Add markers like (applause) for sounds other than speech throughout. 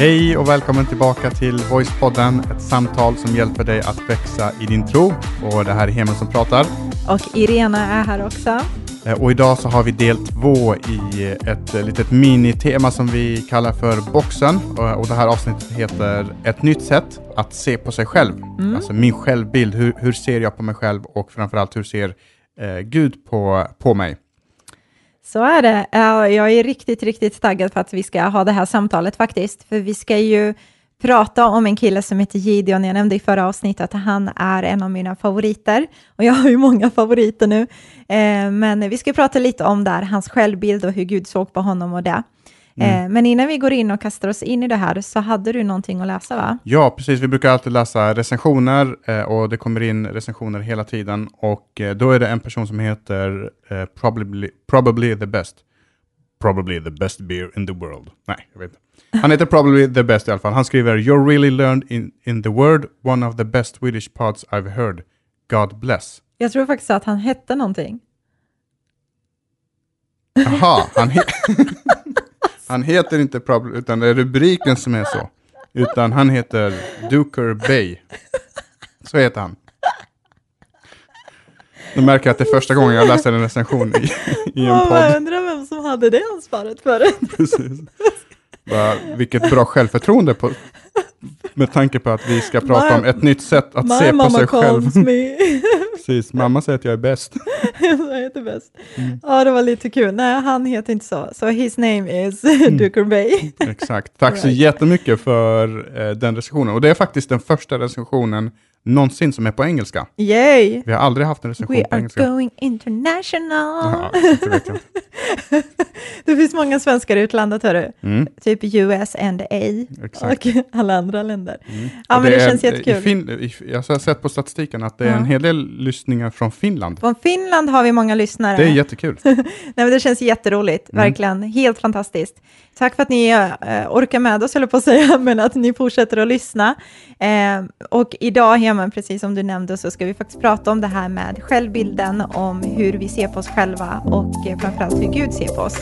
Hej och välkommen tillbaka till Voicepodden, ett samtal som hjälper dig att växa i din tro. Och det här är Hemen som pratar. Och Irena är här också. Eh, och idag så har vi del två i ett eh, litet minitema som vi kallar för boxen. Och, och det här avsnittet heter Ett nytt sätt att se på sig själv. Mm. Alltså min självbild, hur, hur ser jag på mig själv och framförallt hur ser eh, Gud på, på mig? Så är det. Eh, jag är riktigt, riktigt taggad för att vi ska ha det här samtalet faktiskt, för vi ska ju prata om en kille som heter Gideon. Jag nämnde i förra avsnittet att han är en av mina favoriter och jag har ju många favoriter nu. Eh, men vi ska prata lite om där, hans självbild och hur Gud såg på honom och det. Mm. Eh, men innan vi går in och kastar oss in i det här så hade du någonting att läsa va? Ja, precis. Vi brukar alltid läsa recensioner eh, och det kommer in recensioner hela tiden och eh, då är det en person som heter probably, probably the best. Probably the best beer in the world. Nej, jag vet inte. Han heter probably the best i alla fall. Han skriver “You're really learned in, in the word, one of the best Swedish pods I've heard. God bless”. Jag tror faktiskt att han hette någonting. Jaha, han, he (laughs) (laughs) han heter inte probably, utan det är rubriken som är så. Utan han heter Duker Bay. Så heter han. Nu märker jag att det är första gången jag läser en recension i, i en podd. Jag undrar vem som hade det ansvaret förut. Precis. Bara, vilket bra självförtroende på, med tanke på att vi ska (laughs) prata my, om ett nytt sätt att se på sig själv. (laughs) Precis, mamma säger att jag är bäst. (laughs) jag heter bäst. Mm. Ja, det var lite kul. Nej, han heter inte så. Så his name is mm. Duker Bay. Exakt. Tack right. så jättemycket för eh, den recensionen. Och det är faktiskt den första recensionen någonsin som är på engelska. Yay! Vi har aldrig haft en recension We på engelska. We are going international! Ja, (laughs) det, det finns många svenskar i utlandet, hörru. Mm. Typ US and A Exakt. och (laughs) alla andra länder. Mm. Ja, och men det, det känns jättekul. I fin i, jag har sett på statistiken att det är ja. en hel del lyssningar från Finland. Från Finland har vi många lyssnare. Det är jättekul. (laughs) Nej, men det känns jätteroligt, mm. verkligen. Helt fantastiskt. Tack för att ni eh, orkar med oss, höll på att säga, (laughs) men att ni fortsätter att lyssna. Eh, och idag, Heman, precis som du nämnde, så ska vi faktiskt prata om det här med självbilden, om hur vi ser på oss själva och eh, framförallt hur Gud ser på oss.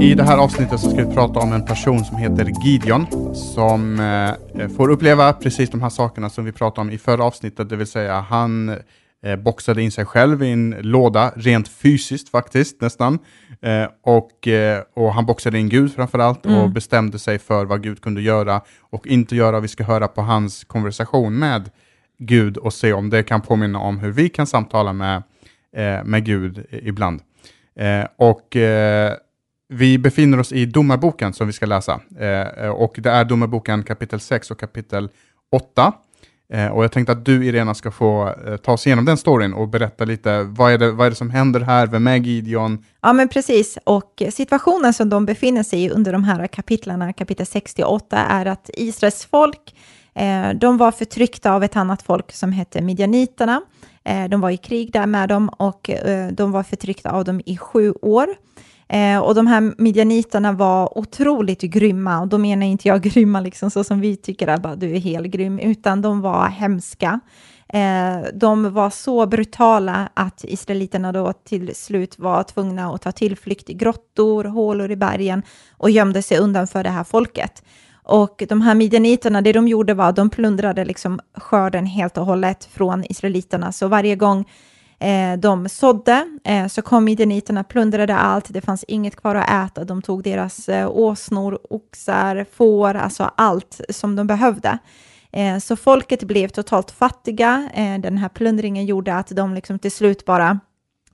I det här avsnittet så ska vi prata om en person som heter Gideon som eh, får uppleva precis de här sakerna som vi pratade om i förra avsnittet, det vill säga han eh, boxade in sig själv i en låda, rent fysiskt faktiskt nästan. Eh, och, eh, och han boxade in Gud framförallt mm. och bestämde sig för vad Gud kunde göra och inte göra. Vi ska höra på hans konversation med Gud och se om det kan påminna om hur vi kan samtala med, eh, med Gud ibland. Eh, och eh, vi befinner oss i Domarboken som vi ska läsa. Och det är Domarboken kapitel 6 och kapitel 8. Eh, och jag tänkte att du Irena ska få eh, ta oss igenom den storyn och berätta lite, vad är, det, vad är det som händer här, vem är Gideon? Ja men precis, och situationen som de befinner sig i under de här kapitlarna, kapitel 68, är att Israels folk, eh, de var förtryckta av ett annat folk som hette midjaniterna. Eh, de var i krig där med dem och eh, de var förtryckta av dem i sju år. Eh, och de här midjaniterna var otroligt grymma, och då menar inte jag (laughs) grymma liksom så som vi tycker att bara, du är helt grym, utan de var hemska. Eh, de var så brutala att israeliterna då till slut var tvungna att ta tillflykt i grottor, hålor i bergen och gömde sig undan för det här folket. Och de här midjaniterna, det de gjorde var att de plundrade liksom skörden helt och hållet från israeliterna. Så varje gång Eh, de sådde, eh, så kom midjaniterna, plundrade allt, det fanns inget kvar att äta, de tog deras eh, åsnor, oxar, får, alltså allt som de behövde. Eh, så folket blev totalt fattiga, eh, den här plundringen gjorde att de liksom till slut bara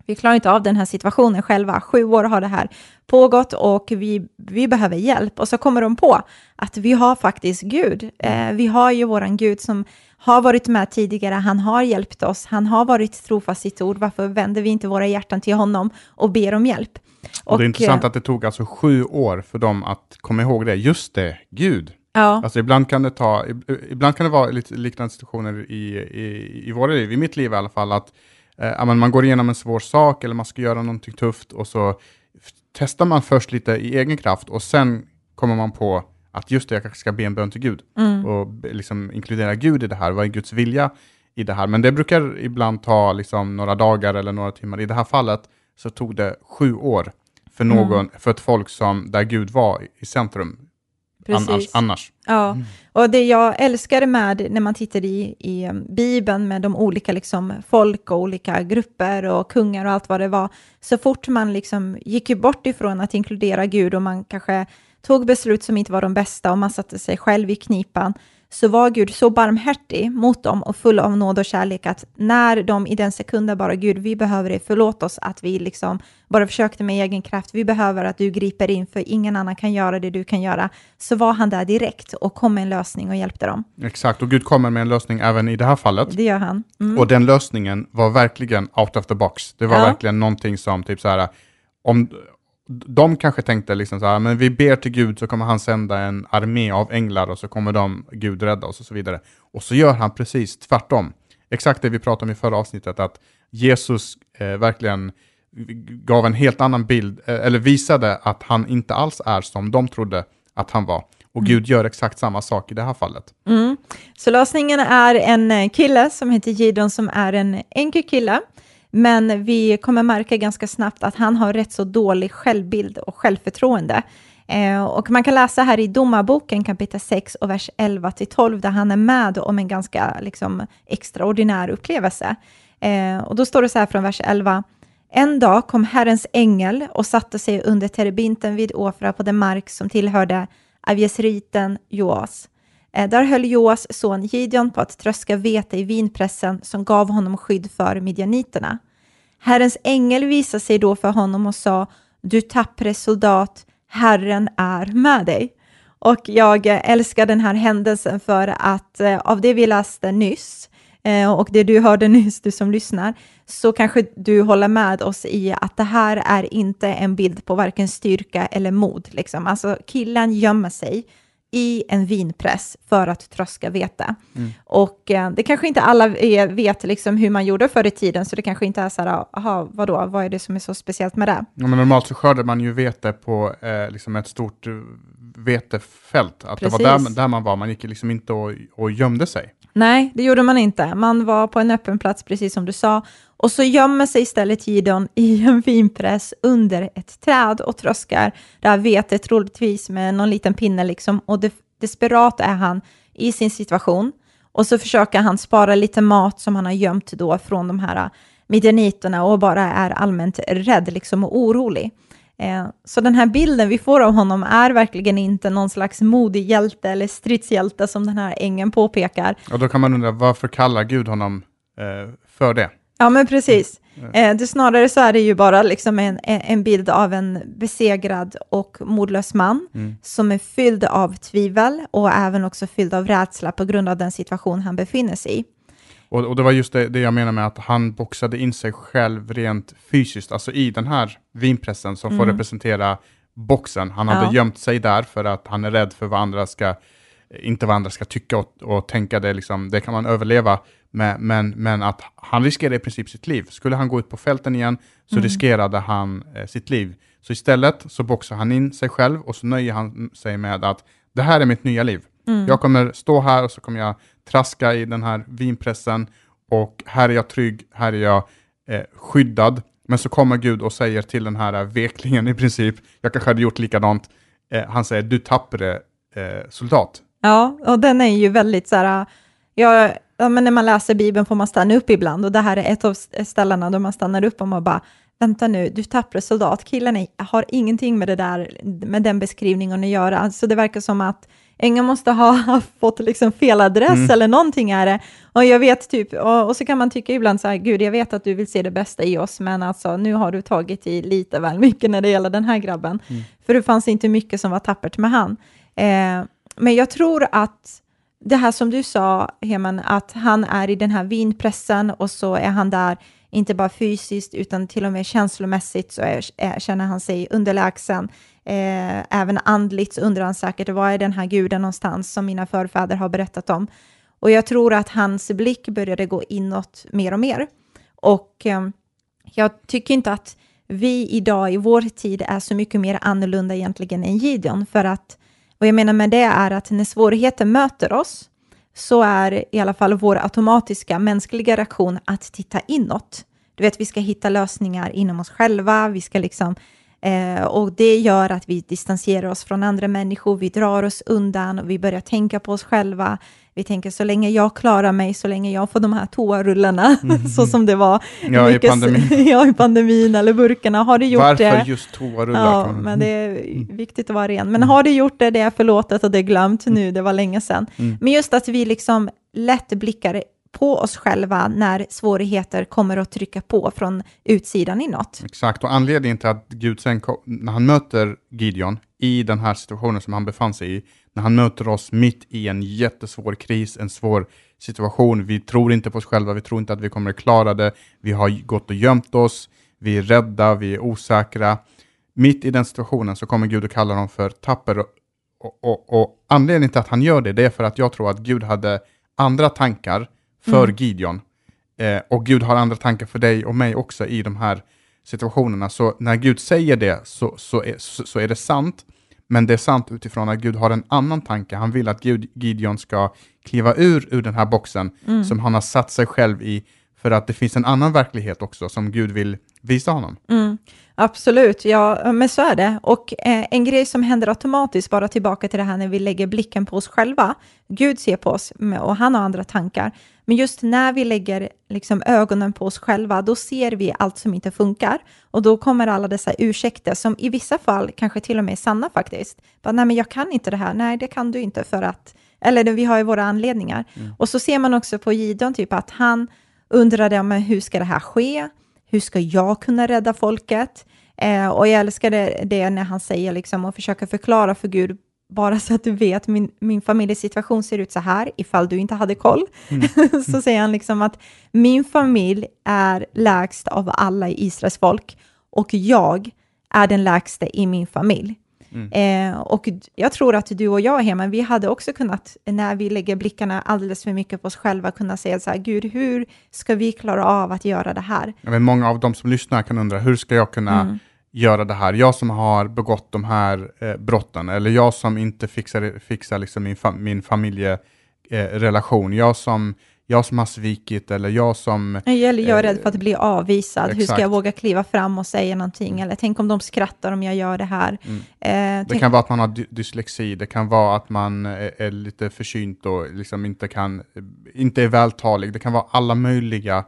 vi klarar inte av den här situationen själva. Sju år har det här pågått och vi, vi behöver hjälp. Och så kommer de på att vi har faktiskt Gud. Eh, vi har ju våran Gud som har varit med tidigare, han har hjälpt oss, han har varit trofast sitt ord, varför vänder vi inte våra hjärtan till honom och ber om hjälp? Och, och det är intressant att det tog alltså sju år för dem att komma ihåg det, just det, Gud. Ja. Alltså ibland kan det ta, ibland kan det vara lite liknande situationer i, i, i våra liv, i mitt liv i alla fall, att eh, man går igenom en svår sak eller man ska göra någonting tufft och så testar man först lite i egen kraft och sen kommer man på att just det, jag kanske ska be en bön till Gud mm. och liksom inkludera Gud i det här. Vad är Guds vilja i det här? Men det brukar ibland ta liksom några dagar eller några timmar. I det här fallet så tog det sju år för någon, för ett folk som, där Gud var i centrum. Precis. annars. Ja, och det jag älskar med när man tittar i, i um, Bibeln med de olika liksom, folk och olika grupper och kungar och allt vad det var, så fort man liksom gick ju bort ifrån att inkludera Gud och man kanske tog beslut som inte var de bästa och man satte sig själv i knipan, så var Gud så barmhärtig mot dem och full av nåd och kärlek att när de i den sekunden bara Gud, vi behöver det, förlåt oss att vi liksom bara försökte med egen kraft, vi behöver att du griper in för ingen annan kan göra det du kan göra, så var han där direkt och kom med en lösning och hjälpte dem. Exakt, och Gud kommer med en lösning även i det här fallet. Det gör han. Mm. Och den lösningen var verkligen out of the box. Det var Ja. verkligen någonting som typ så här, om de kanske tänkte liksom så här, men vi ber till Gud så kommer han sända en armé av änglar och så kommer de Gud rädda oss och så vidare. Och så gör han precis tvärtom. Exakt det vi pratade om i förra avsnittet, att Jesus eh, verkligen gav en helt annan bild, eh, eller visade att han inte alls är som de trodde att han var. Och Gud gör exakt samma sak i det här fallet. Mm. Så lösningen är en eh, kille som heter Gideon som är en enkel kille. Men vi kommer märka ganska snabbt att han har rätt så dålig självbild och självförtroende. Eh, och man kan läsa här i Domarboken kapitel 6 och vers 11 till 12 där han är med om en ganska liksom, extraordinär upplevelse. Eh, och då står det så här från vers 11. En dag kom Herrens ängel och satte sig under terebinten vid Ofra på den mark som tillhörde Avjesriten Joas. Eh, där höll Joas son Gideon på att tröska vete i vinpressen som gav honom skydd för midjaniterna. Herrens ängel visade sig då för honom och sa, du tappre soldat, Herren är med dig. Och jag eh, älskar den här händelsen för att eh, av det vi läste nyss och det du hörde (laughs) nyss, du som lyssnar, så kanske du håller med oss i att det här är inte en bild på varken styrka eller mod. Liksom. Alltså killen gömmer sig i en vinpress för att tröska vete. Och eh, det kanske inte alla eh, vet liksom hur man gjorde förr i tiden, så det kanske inte är så här, aha, vadå, vad är det som är så speciellt med det? Ja, men normalt så skördar man ju vete på eh, liksom ett stort eh, vetefält. Att det var Precis. där, där man var, man gick liksom inte och, och gömde sig. Nej, det gjorde man inte. Man var på en öppen plats, precis som du sa. Och så gömmer sig istället Gideon i en vinpress under ett träd och tröskar det här vetet troligtvis med någon liten pinne liksom. Och de- desperat är han i sin situation. Och så försöker han spara lite mat som han har gömt då från de här äh, midjaniterna och bara är allmänt rädd liksom och orolig. Eh, Så den här bilden vi får av honom är verkligen inte någon slags modig hjälte eller stridshjälte som den här ängeln påpekar. Och då kan man undra, varför kallar Gud honom eh, för det? Ja, men precis. Eh, det snarare så är det ju bara liksom en, en bild av en besegrad och modlös man som är fylld av tvivel och även också fylld av rädsla på grund av den situation han befinner sig i. Och, och det var just det, det jag menar med att han boxade in sig själv rent fysiskt, alltså i den här vinpressen som får representera boxen. Han hade Mm. Ja. gömt sig där för att han är rädd för vad andra ska, inte vad andra ska tycka och, och tänka, det, liksom, det kan man överleva med, men, men att han riskerade i princip sitt liv. Skulle han gå ut på fälten igen så riskerade han eh, sitt liv. Så istället så boxar han in sig själv och så nöjer han sig med att det här är mitt nya liv. Jag kommer stå här och så kommer jag traska i den här vinpressen och här är jag trygg, här är jag eh, skyddad. Men så kommer Gud och säger till den här veklingen i princip, jag kanske hade gjort likadant, eh, han säger du tappre eh, soldat. Ja, och den är ju väldigt så här, ja, ja, men när man läser Bibeln får man stanna upp ibland och det här är ett av ställena då man stannar upp och man bara, vänta nu, du tappre soldat, killen har ingenting med det där, med den beskrivningen att göra, alltså det verkar som att Ängeln måste ha (laughs) fått liksom fel adress eller någonting är det. Och jag vet typ, och, och så kan man tycka ibland så här, gud jag vet att du vill se det bästa i oss, men alltså nu har du tagit i lite väl mycket när det gäller den här grabben. För det fanns inte mycket som var tappert med han. Eh, men jag tror att det här som du sa, Heman, att han är i den här vinpressen och så är han där, inte bara fysiskt utan till och med känslomässigt så är, är, känner han sig underlägsen. Eh, även andligt så undrar han säkert, var är den här guden någonstans som mina förfäder har berättat om? Och jag tror att hans blick började gå inåt mer och mer. Och eh, jag tycker inte att vi idag i vår tid är så mycket mer annorlunda egentligen än Gideon, för att vad jag menar med det är att när svårigheter möter oss så är i alla fall vår automatiska mänskliga reaktion att titta inåt. Du vet, vi ska hitta lösningar inom oss själva, vi ska liksom Eh, och det gör att vi distanserar oss från andra människor, vi drar oss undan och vi börjar tänka på oss själva. Vi tänker så länge jag klarar mig, så länge jag får de här toarullarna, mm. (laughs) så som det var ja, i, pandemin. (laughs) ja, i pandemin eller burkarna. Har du gjort Varför det? Varför just toarullar? Ja, men det är viktigt att vara ren. Men har du gjort det, det är förlåtet och det är glömt nu, det var länge sedan. Mm. Men just att vi liksom lätt blickar på oss själva när svårigheter kommer att trycka på från utsidan inåt. Exakt, och anledningen till att Gud sen, när han möter Gideon i den här situationen som han befann sig i, när han möter oss mitt i en jättesvår kris, en svår situation, vi tror inte på oss själva, vi tror inte att vi kommer att klara det, vi har gått och gömt oss, vi är rädda, vi är osäkra. Mitt i den situationen så kommer Gud att kalla dem för tapper och, och, och, anledningen till att han gör det, det är för att jag tror att Gud hade andra tankar för mm. Gideon. Eh, och Gud har andra tankar för dig och mig också i de här situationerna. Så när Gud säger det så, så, är, så, så är det sant. Men det är sant utifrån att Gud har en annan tanke. Han vill att Gud, Gideon ska kliva ur, ur den här boxen mm. som han har satt sig själv i. För att det finns en annan verklighet också som Gud vill visa honom. Mm. Absolut, ja, men så är det. Och eh, en grej som händer automatiskt, bara tillbaka till det här när vi lägger blicken på oss själva. Gud ser på oss och han har andra tankar. Men just när vi lägger liksom, ögonen på oss själva, då ser vi allt som inte funkar. Och då kommer alla dessa ursäkter, som i vissa fall kanske till och med är sanna faktiskt. Bara, Nej, men jag kan inte det här. Nej, det kan du inte för att... Eller vi har ju våra anledningar. Mm. Och så ser man också på Gidon, typ att han undrade, men hur ska det här ske? Hur ska jag kunna rädda folket? Eh, och jag älskar det, det, när han säger liksom och försöker förklara för Gud, bara så att du vet, min, min familjesituation ser ut så här, ifall du inte hade koll. (laughs) Mm. så säger han liksom att min familj är lägst av alla i Israels folk och jag är den lägsta i min familj. Mm. Eh, och jag tror att du och jag, hemma, vi hade också kunnat, när vi lägger blickarna alldeles för mycket på oss själva, kunna säga så här, Gud, hur ska vi klara av att göra det här? Ja, men många av de som lyssnar kan undra, hur ska jag kunna mm. göra det här? Jag som har begått de här eh, brotten, eller jag som inte fixar, fixar liksom min, fa min familjerelation, eh, jag som jag som har svikit eller jag som... Eller jag är rädd för att bli avvisad. Exakt. Hur ska jag våga kliva fram och säga någonting? Eller tänk om de skrattar om jag gör det här. Mm. Eh, det kan vara att man har dyslexi, det kan vara att man är, är, lite försynt och liksom inte, kan, inte är vältalig. Det kan vara alla möjliga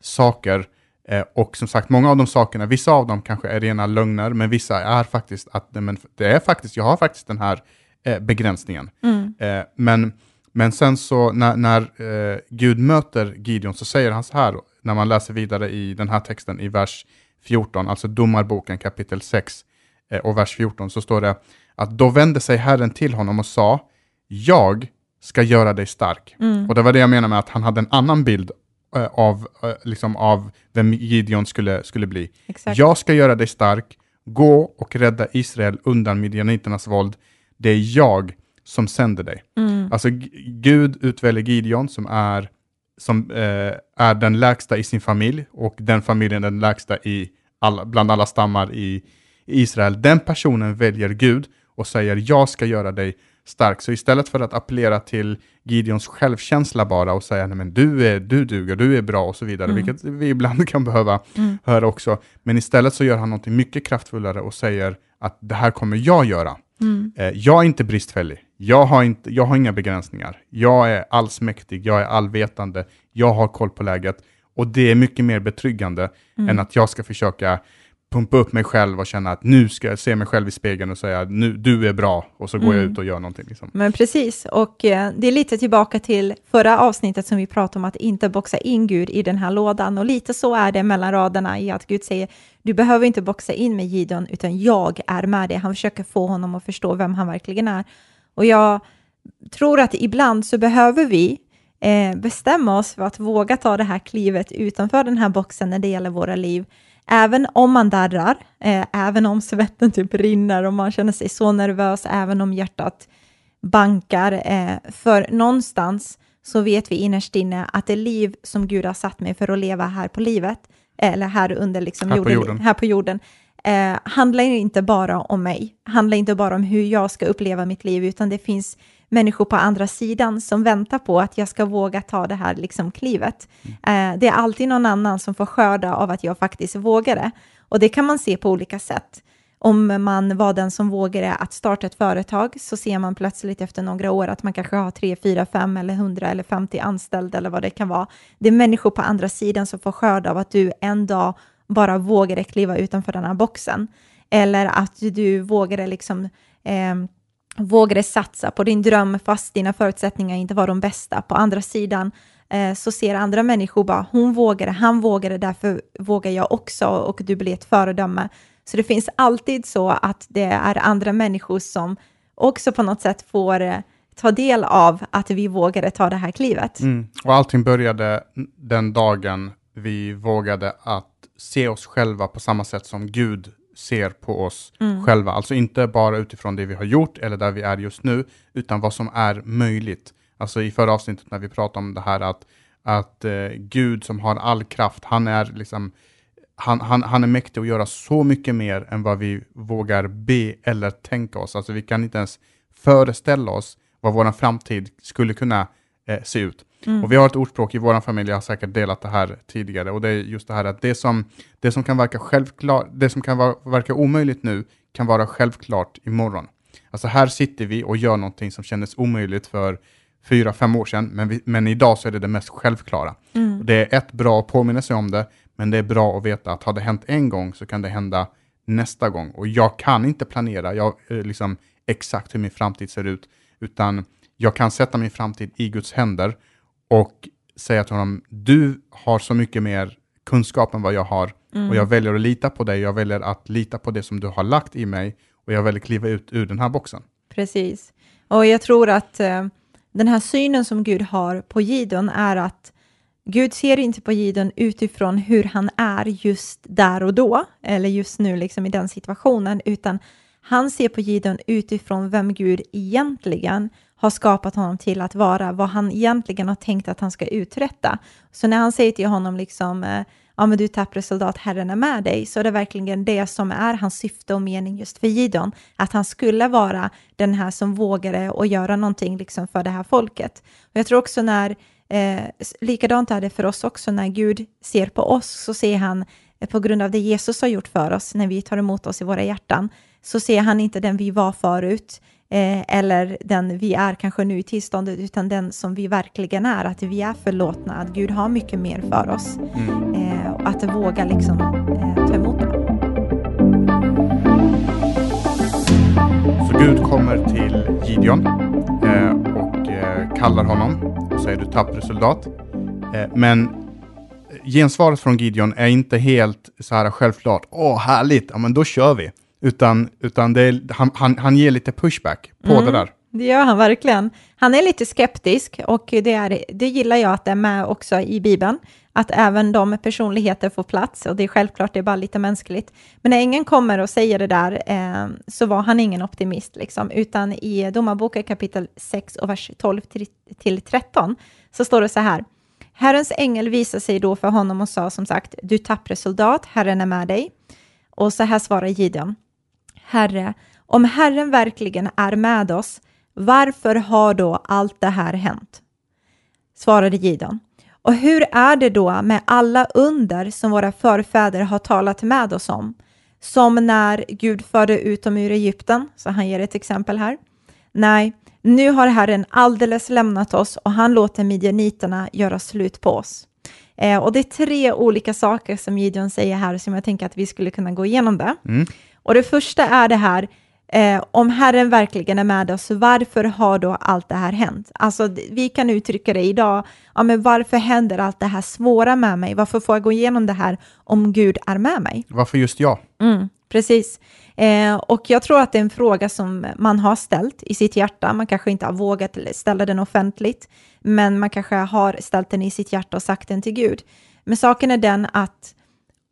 saker. Eh, och som sagt, många av de sakerna, vissa av dem kanske är rena lögner, men vissa är faktiskt att men det är faktiskt, jag har faktiskt den här eh, begränsningen. Mm. Eh, men men sen så när, när eh, Gud möter Gideon så säger han så här, när man läser vidare i den här texten i vers 14, alltså Domarboken kapitel 6 eh, och vers 14, så står det att då vände sig Herren till honom och sa, jag ska göra dig stark. Mm. Och det var det jag menar med att han hade en annan bild eh, av, eh, liksom av vem Gideon skulle, skulle bli. Exakt. Jag ska göra dig stark, gå och rädda Israel undan midjaniternas våld. Det är jag som sänder dig. Mm. Alltså Gud utväljer Gideon som är, som, eh, är den lägsta i sin familj och den familjen den lägsta i alla, bland alla stammar i, i Israel. Den personen väljer Gud och säger jag ska göra dig stark. Så istället för att appellera till Gideons självkänsla bara och säga nej men du, är, du duger, du är bra och så vidare, mm. vilket vi ibland (laughs) kan behöva mm. höra också. Men istället så gör han något mycket kraftfullare och säger att det här kommer jag göra. Mm. Eh, jag är inte bristfällig. Jag har, inte, jag har inga begränsningar. Jag är allsmäktig, jag är allvetande, jag har koll på läget. Och det är mycket mer betryggande mm. än att jag ska försöka pumpa upp mig själv och känna att nu ska jag se mig själv i spegeln och säga nu, du är bra och så går mm. jag ut och gör någonting. Liksom. Men precis, och eh, det är lite tillbaka till förra avsnittet som vi pratade om att inte boxa in Gud i den här lådan och lite så är det mellan raderna i att Gud säger du behöver inte boxa in med Gideon utan jag är med dig. Han försöker få honom att förstå vem han verkligen är. Och jag tror att ibland så behöver vi eh, bestämma oss för att våga ta det här klivet utanför den här boxen när det gäller våra liv även om man darrar, eh, även om svetten typ rinner och man känner sig så nervös, även om hjärtat bankar, eh, för någonstans så vet vi innerst inne att det liv som Gud har satt mig för att leva här på livet, eller här under liksom här jorden, på jorden, här på jorden eh, handlar inte bara om mig, handlar inte bara om hur jag ska uppleva mitt liv, utan det finns människor på andra sidan som väntar på att jag ska våga ta det här liksom klivet. Mm. Eh, det är alltid någon annan som får skörda av att jag faktiskt vågar det. Och det kan man se på olika sätt. om man var den som vågade att starta ett företag så ser man plötsligt efter några år att man kanske har 3, 4, 5 eller 100 eller 50 anställda eller vad det kan vara. Det är människor på andra sidan som får skörda av att du en dag bara vågade kliva utanför den här boxen. Eller att du vågade liksom eh, vågade satsa på din dröm fast dina förutsättningar inte var de bästa. På andra sidan eh, så ser andra människor bara, hon vågade, han vågade, därför vågar jag också och du blir ett föredöme. Så det finns alltid så att det är andra människor som också på något sätt får eh, ta del av att vi vågade ta det här klivet. Mm. Och allting började den dagen vi vågade att se oss själva på samma sätt som Gud ser på oss mm. själva. Alltså inte bara utifrån det vi har gjort eller där vi är just nu, utan vad som är möjligt. Alltså i förra avsnittet när vi pratade om det här att, att uh, Gud som har all kraft, han är liksom han, han, han är mäktig att göra så mycket mer än vad vi vågar be eller tänka oss. Alltså vi kan inte ens föreställa oss vad vår framtid skulle kunna eh, se ut. Mm. Och vi har ett ordspråk i vår familj, jag har säkert delat det här tidigare, och det är just det här att det som, det som kan verka självklart, det som kan verka omöjligt nu kan vara självklart imorgon. Alltså här sitter vi och gör någonting som kändes omöjligt för fyra, fem år sedan, men, vi, men idag så är det det mest självklara. Mm. Det är ett bra att påminna sig om det, men det är bra att veta att har det hänt en gång så kan det hända nästa gång. Och jag kan inte planera jag, eh, liksom, exakt hur min framtid ser ut, utan jag kan sätta min framtid i Guds händer och säga till honom, du har så mycket mer kunskap än vad jag har mm. och jag väljer att lita på dig, jag väljer att lita på det som du har lagt i mig och jag väljer att kliva ut ur den här boxen. Precis. Och jag tror att uh, den här synen som Gud har på Gidon är att Gud ser inte på Gidon utifrån hur han är just där och då, eller just nu liksom i den situationen, utan han ser på Gidon utifrån vem Gud egentligen har skapat honom till att vara, vad han egentligen har tänkt att han ska uträtta. Så när han säger till honom liksom, eh, ja men du tappre soldat, Herren är med dig, så är det verkligen det som är hans syfte och mening just för Gidon, att han skulle vara den här som vågade och göra någonting liksom för det här folket. Och jag tror också när, eh, likadant är det för oss också, när Gud ser på oss så ser han eh, på grund av det Jesus har gjort för oss, när vi tar emot oss i våra hjärtan, så ser han inte den vi var förut, eh, eller den vi är kanske nu i tillståndet, utan den som vi verkligen är, att vi är förlåtna, att Gud har mycket mer för oss. Mm. Eh, och att våga liksom eh, ta emot det. Så Gud kommer till Gideon och kallar honom och säger du tappre soldat. Men gensvaret från Gideon är inte helt så här självklart, åh härligt, ja men då kör vi. Utan, utan det är, han, han, han ger lite pushback på mm, det där. Det gör han verkligen. Han är lite skeptisk och det, är, det gillar jag att det är med också i Bibeln. Att även de personligheter får plats och det är självklart, det är bara lite mänskligt. Men när ängeln kommer och säger det där eh, så var han ingen optimist, liksom, utan i Domarboken kapitel 6 och vers 12 till, till 13 så står det så här. Herrens ängel visade sig då för honom och sa som sagt, du tappre soldat, Herren är med dig. Och så här svarar Gideon. Herre, om Herren verkligen är med oss, varför har då allt det här hänt? Svarade Gidon. Och hur är det då med alla under som våra förfäder har talat med oss om? Som när Gud förde ut dem ur Egypten, så han ger ett exempel här. Nej, nu har Herren alldeles lämnat oss och han låter midjaniterna göra slut på oss. Eh, och det är tre olika saker som Gideon säger här som jag tänker att vi skulle kunna gå igenom det. Mm. Och det första är det här, eh, om Herren verkligen är med oss, varför har då allt det här hänt? Alltså, vi kan uttrycka det idag, ja, men varför händer allt det här svåra med mig? Varför får jag gå igenom det här om Gud är med mig? Varför just jag? Mm, precis. Eh, och jag tror att det är en fråga som man har ställt i sitt hjärta. Man kanske inte har vågat ställa den offentligt, men man kanske har ställt den i sitt hjärta och sagt den till Gud. Men saken är den att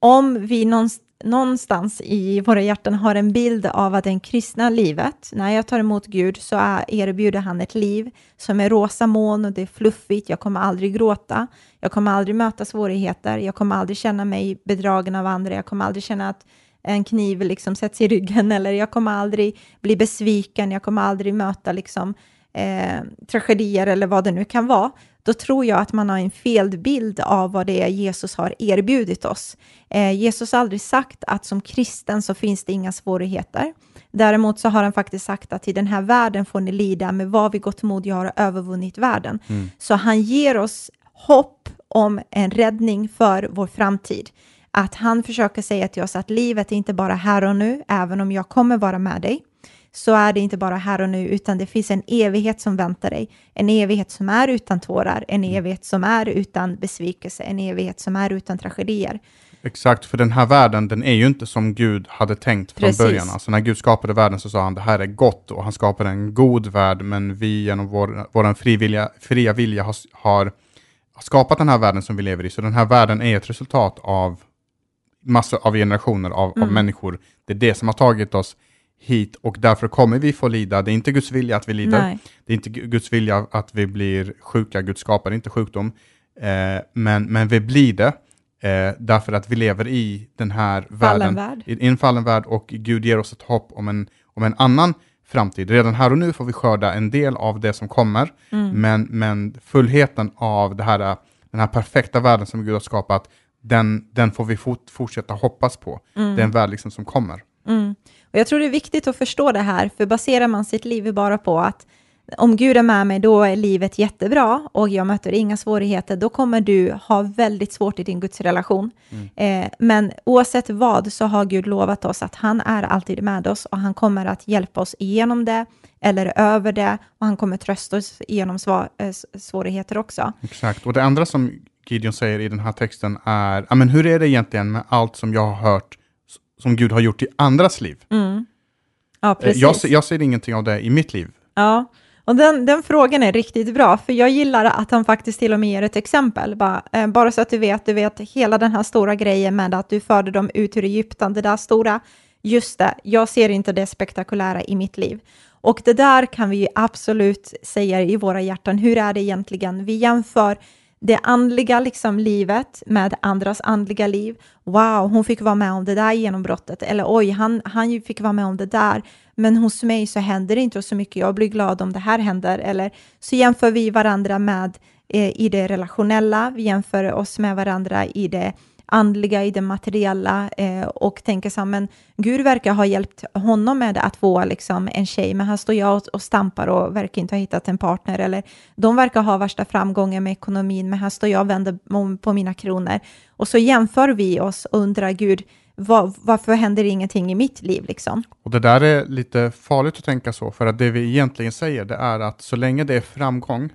om vi någonstans någonstans i våra hjärtan har en bild av att det kristna livet, när jag tar emot Gud så erbjuder han ett liv som är rosa moln och det är fluffigt, jag kommer aldrig gråta, jag kommer aldrig möta svårigheter, jag kommer aldrig känna mig bedragen av andra, jag kommer aldrig känna att en kniv liksom sätts i ryggen (laughs) eller jag kommer aldrig bli besviken, jag kommer aldrig möta liksom eh, tragedier eller vad det nu kan vara, då tror jag att man har en fel bild av vad det är Jesus har erbjudit oss. Eh, Jesus har aldrig sagt att som kristen så finns det inga svårigheter. Däremot så har han faktiskt sagt att i den här världen får ni lida, med vad vi gått mod jag har övervunnit världen. Mm. Så han ger oss hopp om en räddning för vår framtid. Att han försöker säga till oss att livet är inte bara här och nu, även om jag kommer vara med dig så är det inte bara här och nu, utan det finns en evighet som väntar dig. En evighet som är utan tårar, en mm. evighet som är utan besvikelse, en evighet som är utan tragedier. Exakt, för den här världen, den är ju inte som Gud hade tänkt från Precis. början. Alltså när Gud skapade världen så sa han det här är gott och han skapade en god värld, men vi genom vår, vår frivilliga, fria vilja har, har skapat den här världen som vi lever i. Så den här världen är ett resultat av massor av generationer av, mm. av människor. Det är det som har tagit oss hit och därför kommer vi få lida. Det är inte Guds vilja att vi lider. Nej. Det är inte Guds vilja att vi blir sjuka. Gud skapar inte sjukdom. Eh, men, men vi blir det eh, därför att vi lever i den här världen. Värld. I en fallen värld och Gud ger oss ett hopp om en, om en annan framtid. Redan här och nu får vi skörda en del av det som kommer, mm. men, men fullheten av det här, den här perfekta världen som Gud har skapat, den, den får vi fort, fortsätta hoppas på. Mm. Det är en värld liksom som kommer. Mm. Och jag tror det är viktigt att förstå det här, för baserar man sitt liv bara på att om Gud är med mig, då är livet jättebra och jag möter inga svårigheter, då kommer du ha väldigt svårt i din gudsrelation. Mm. Eh, men oavsett vad så har Gud lovat oss att han är alltid med oss och han kommer att hjälpa oss igenom det eller över det och han kommer trösta oss igenom svår, eh, svårigheter också. Exakt, och det andra som Gideon säger i den här texten är, men hur är det egentligen med allt som jag har hört som Gud har gjort i andras liv. Mm. Ja, eh, precis. Jag, jag ser ingenting av det i mitt liv. Ja, och den, den frågan är riktigt bra, för jag gillar att han faktiskt till och med ger ett exempel. Bara, eh, bara så att du vet, du vet hela den här stora grejen med att du förde dem ut ur Egypten, det där stora, just det, jag ser inte det spektakulära i mitt liv. Och det där kan vi absolut säga i våra hjärtan, hur är det egentligen? Vi jämför det andliga liksom, livet med andras andliga liv. Wow, hon fick vara med om det där genombrottet. Eller oj, han, han fick vara med om det där. Men hos mig så händer det inte så mycket. Jag blir glad om det här händer. Eller så jämför vi varandra med eh, i det relationella. Vi jämför oss med varandra i det andliga, i det materiella eh, och tänker så här, men Gud verkar ha hjälpt honom med att få liksom, en tjej, men här står jag och, och stampar och verkar inte ha hittat en partner, eller de verkar ha värsta framgången med ekonomin, men här står jag och vänder på mina kronor. Och så jämför vi oss och undrar, Gud, var, varför händer ingenting i mitt liv? Liksom? Och det där är lite farligt att tänka så, för att det vi egentligen säger, det är att så länge det är framgång,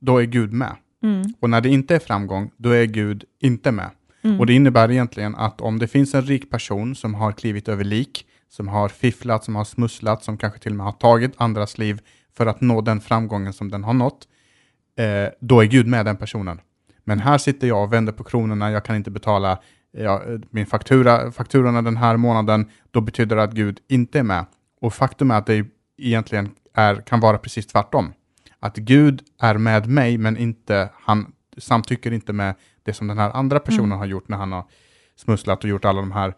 då är Gud med. Mm. Och när det inte är framgång, då är Gud inte med. Mm. Och det innebär egentligen att om det finns en rik person som har klivit över lik, som har fifflat, som har smusslat, som kanske till och med har tagit andras liv för att nå den framgången som den har nått, eh, då är Gud med den personen. Men här sitter jag och vänder på kronorna, jag kan inte betala ja, min faktura, fakturorna den här månaden, då betyder det att Gud inte är med. Och faktum är att det egentligen är, kan vara precis tvärtom. Att Gud är med mig, men inte, han samtycker inte med det som den här andra personen mm. har gjort när han har smusslat och gjort alla de här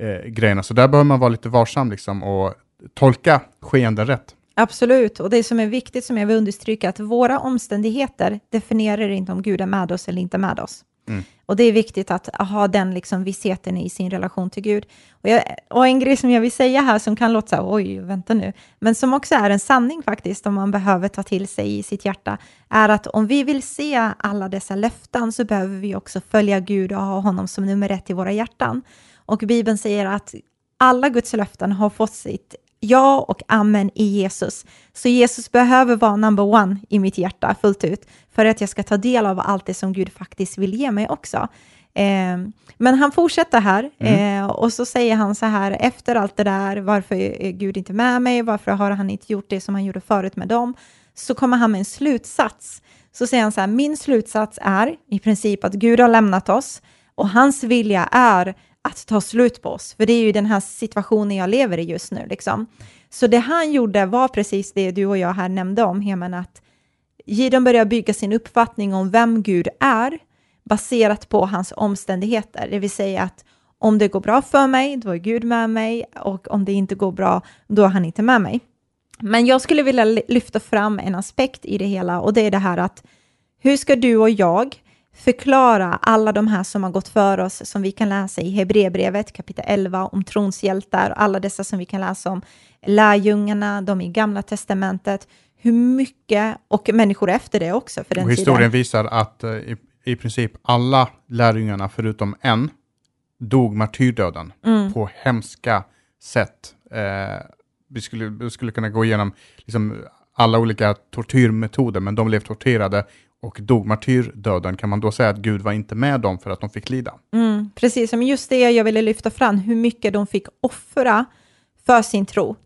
eh, grejerna. Så där behöver man vara lite varsam liksom och tolka skeenden rätt. Absolut, och det som är viktigt som jag vill understryka, att våra omständigheter definierar inte om Gud är med oss eller inte med oss. Mm. Och det är viktigt att ha den liksom vissheten i sin relation till Gud. Och, jag, och, en grej som jag vill säga här som kan låta så här, oj, vänta nu, men som också är en sanning faktiskt, om man behöver ta till sig i sitt hjärta, är att om vi vill se alla dessa löften så behöver vi också följa Gud och ha honom som nummer ett i våra hjärtan. Och Bibeln säger att alla Guds löften har fått sitt ja och amen i Jesus. Så Jesus behöver vara number one i mitt hjärta fullt ut för att jag ska ta del av allt det som Gud faktiskt vill ge mig också. Eh, men han fortsätter här mm. eh, och så säger han så här efter allt det där, varför är Gud inte med mig, varför har han inte gjort det som han gjorde förut med dem? Så kommer han med en slutsats. Så säger han så här, min slutsats är i princip att Gud har lämnat oss och hans vilja är att ta slut på oss, för det är ju den här situationen jag lever i just nu. Liksom. Så det han gjorde var precis det du och jag här nämnde om, Heman, att Gideon börjar bygga sin uppfattning om vem Gud är baserat på hans omständigheter, det vill säga att om det går bra för mig, då är Gud med mig och om det inte går bra, då är han inte med mig. Men jag skulle vilja lyfta fram en aspekt i det hela och det är det här att hur ska du och jag förklara alla de här som har gått för oss, som vi kan läsa i Hebreerbrevet kapitel 11 om trons hjältar, alla dessa som vi kan läsa om lärjungarna, de i Gamla Testamentet, hur mycket, och människor efter det också för den och Historien tiden. visar att uh, i, i princip alla lärjungarna förutom en dog martyrdöden mm. på hemska sätt. Uh, vi, skulle, vi skulle kunna gå igenom liksom, alla olika tortyrmetoder, men de blev torterade och dog martyrdöden, kan man då säga att Gud var inte med dem för att de fick lida? Mm, precis, som just det jag ville lyfta fram, hur mycket de fick offra för sin tro.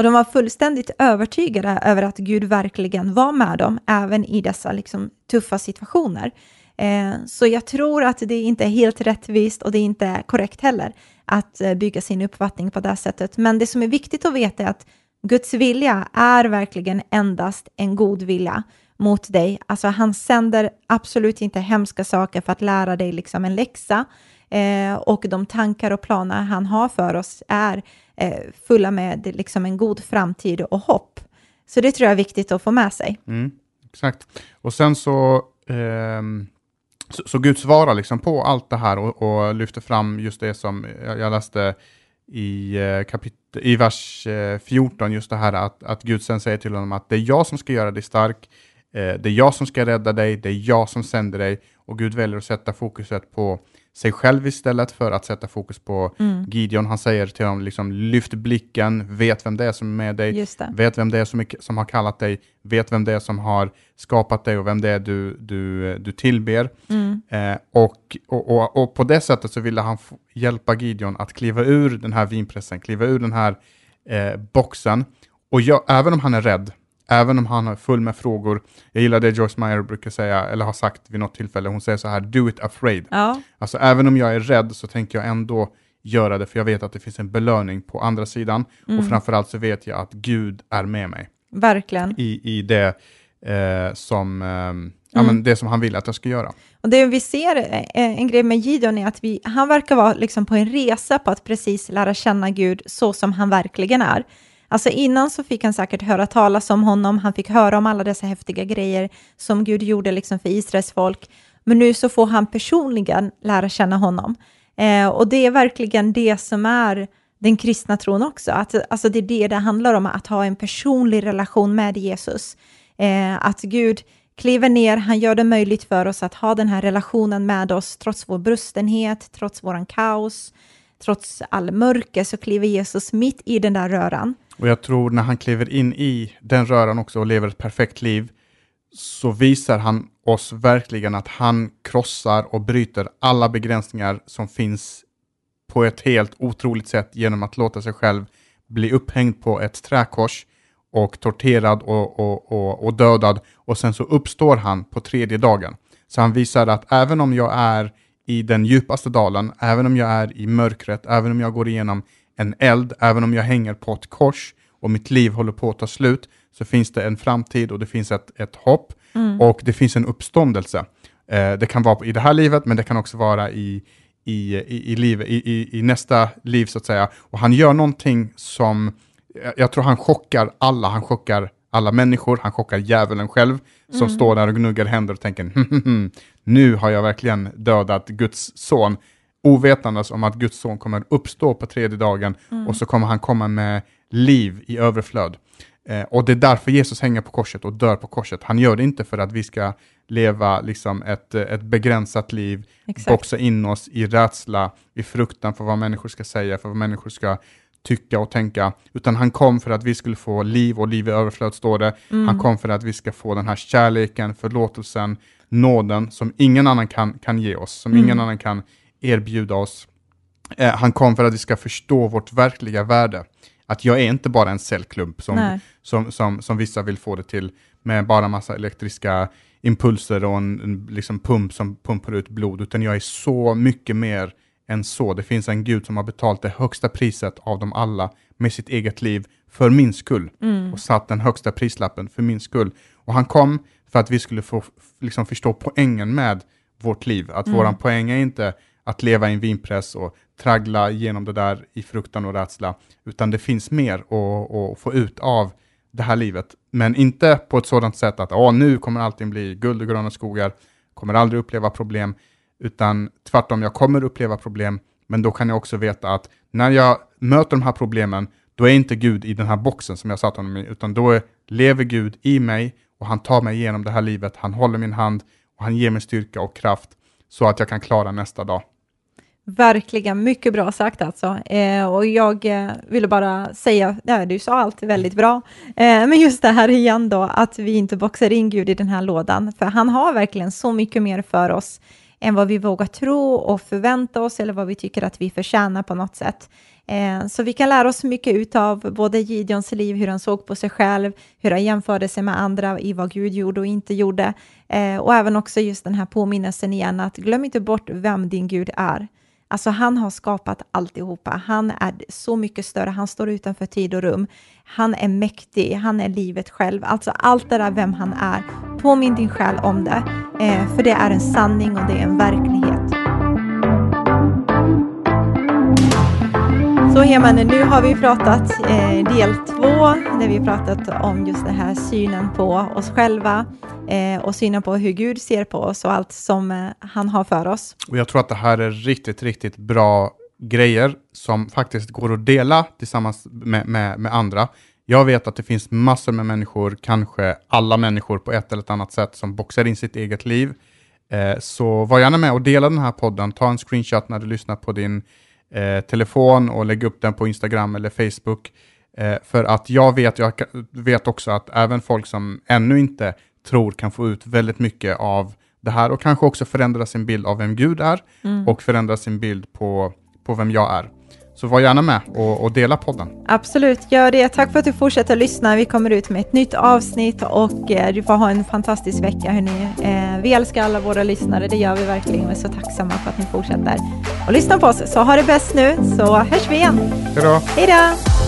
Och de var fullständigt övertygade över att Gud verkligen var med dem, även i dessa liksom, tuffa situationer. Eh, så jag tror att det inte är helt rättvist och det är inte korrekt heller att eh, bygga sin uppfattning på det sättet. Men det som är viktigt att veta är att Guds vilja är verkligen endast en god vilja mot dig. Alltså han sänder absolut inte hemska saker för att lära dig liksom en läxa. Eh, och de tankar och planer han har för oss är eh, fulla med liksom en god framtid och hopp. Så det tror jag är viktigt att få med sig. Mm, exakt. Och sen så, eh, så, så, Gud svarar liksom på allt det här och, och lyfter fram just det som jag, jag läste i, eh, kapit i vers eh, 14, just det här att, att Gud sen säger till honom att det är jag som ska göra dig stark, eh, det är jag som ska rädda dig, det är jag som sänder dig och Gud väljer att sätta fokuset på sig själv istället för att sätta fokus på mm. Gideon. Han säger till honom, liksom, lyft blicken, vet vem det är som är med dig, vet vem det är som, är, som har kallat dig, vet vem det är som har skapat dig och vem det är du, du, du tillber. Mm. Eh, och, och, och, och, på det sättet så ville han hjälpa Gideon att kliva ur den här vinpressen, kliva ur den här eh, boxen. Och jag, även om han är rädd, Även om han är full med frågor. Jag gillar det Joyce Meyer brukar säga, eller har sagt vid något tillfälle. Hon säger så här, do it afraid. Ja. Alltså även om jag är rädd så tänker jag ändå göra det, för jag vet att det finns en belöning på andra sidan. Mm. Och framförallt så vet jag att Gud är med mig. Verkligen. I, i det eh, som... Eh, Ja, men mm. det som han vill att jag ska göra. Och det vi ser, eh, en grej med Gideon är att vi, han verkar vara liksom på en resa på att precis lära känna Gud så som han verkligen är. Alltså innan så fick han säkert höra talas om honom, han fick höra om alla dessa häftiga grejer som Gud gjorde liksom för Israels folk. Men nu så får han personligen lära känna honom. Eh, och det är verkligen det som är den kristna tron också. Att, alltså det är det det handlar om, att ha en personlig relation med Jesus. Eh, att Gud kliver ner, han gör det möjligt för oss att ha den här relationen med oss trots vår brustenhet, trots våran kaos, trots all mörker så kliver Jesus mitt i den där röran. Och jag tror när han kliver in i den röran också och lever ett perfekt liv, så visar han oss verkligen att han krossar och bryter alla begränsningar som finns på ett helt otroligt sätt genom att låta sig själv bli upphängd på ett träkors och torterad och, och, och, och, dödad och sen så uppstår han på tredje dagen. Så han visar att även om jag är i den djupaste dalen, även om jag är i mörkret, även om jag går igenom en eld, även om jag hänger på ett kors och mitt liv håller på att ta slut, så finns det en framtid och det finns ett, ett hopp mm. och det finns en uppståndelse. Eh, det kan vara i det här livet, men det kan också vara i, i, i, i, liv, i, i, i nästa liv, så att säga. Och han gör någonting som, jag tror han chockar alla, han chockar alla människor, han chockar djävulen själv, som mm. står där och gnuggar händer och tänker, hm, hm, hm, nu har jag verkligen dödat Guds son ovetandes om att Guds son kommer uppstå på tredje dagen mm. och så kommer han komma med liv i överflöd. Eh, och det är därför Jesus hänger på korset och dör på korset. Han gör det inte för att vi ska leva liksom ett, ett begränsat liv, Exakt. boxa in oss i rädsla, i fruktan för vad människor ska säga, för vad människor ska tycka och tänka, utan han kom för att vi skulle få liv och liv i överflöd, står det. Mm. Han kom för att vi ska få den här kärleken, förlåtelsen, nåden som ingen annan kan, kan ge oss, som mm. ingen annan kan erbjuda oss. Eh, han kom för att vi ska förstå vårt verkliga värde. Att jag är inte bara en cellklump som, som, som, som vissa vill få det till, med bara massa elektriska impulser och en, en liksom pump som pumpar ut blod, utan jag är så mycket mer än så. Det finns en Gud som har betalt det högsta priset av dem alla med sitt eget liv för min skull mm. och satt den högsta prislappen för min skull. Och han kom för att vi skulle få liksom, förstå poängen med vårt liv. Att mm. våran poäng är inte att leva i en vinpress och traggla igenom det där i fruktan och rädsla, utan det finns mer att, att få ut av det här livet. Men inte på ett sådant sätt att Åh, nu kommer allting bli guld och gröna skogar, kommer aldrig uppleva problem, utan tvärtom, jag kommer uppleva problem, men då kan jag också veta att när jag möter de här problemen, då är inte Gud i den här boxen som jag satt honom i, utan då är, lever Gud i mig och han tar mig igenom det här livet, han håller min hand och han ger mig styrka och kraft så att jag kan klara nästa dag. Verkligen, mycket bra sagt alltså. Eh, och jag eh, ville bara säga, ja, du sa allt väldigt bra, eh, men just det här igen då, att vi inte boxar in Gud i den här lådan, för han har verkligen så mycket mer för oss än vad vi vågar tro och förvänta oss eller vad vi tycker att vi förtjänar på något sätt. Eh, så vi kan lära oss mycket av både Gideons liv, hur han såg på sig själv, hur han jämförde sig med andra i vad Gud gjorde och inte gjorde. Eh, och även också just den här påminnelsen igen att glöm inte bort vem din Gud är. Alltså han har skapat alltihopa. Han är så mycket större. Han står utanför tid och rum. Han är mäktig. Han är livet själv. Alltså allt det där vem han är. Påminn din själ om det. Eh, för det är en sanning och det är en verklighet. Så Heman, nu har vi pratat eh, del två, där vi pratat om just den här synen på oss själva eh, och synen på hur Gud ser på oss och allt som eh, han har för oss. Och jag tror att det här är riktigt, riktigt bra grejer som faktiskt går att dela tillsammans med, med, med andra. Jag vet att det finns massor med människor, kanske alla människor på ett eller annat sätt, som boxar in sitt eget liv. Eh, så var gärna med och dela den här podden. Ta en screenshot när du lyssnar på din eh, telefon och lägg upp den på Instagram eller Facebook. Eh, för att jag vet, jag vet också att även folk som ännu inte tror kan få ut väldigt mycket av det här och kanske också förändra sin bild av vem Gud är mm. och förändra sin bild på, på vem jag är. Så var gärna med och, och, dela podden. Absolut, gör det. Tack för att du fortsätter lyssna. Vi kommer ut med ett nytt avsnitt och eh, du får ha en fantastisk vecka. Hörni. Eh, vi älskar alla våra lyssnare, det gör vi verkligen och är så tacksamma för att ni fortsätter och lyssna på oss. Så ha det bäst nu, så hörs vi igen. Hej då. Hej då.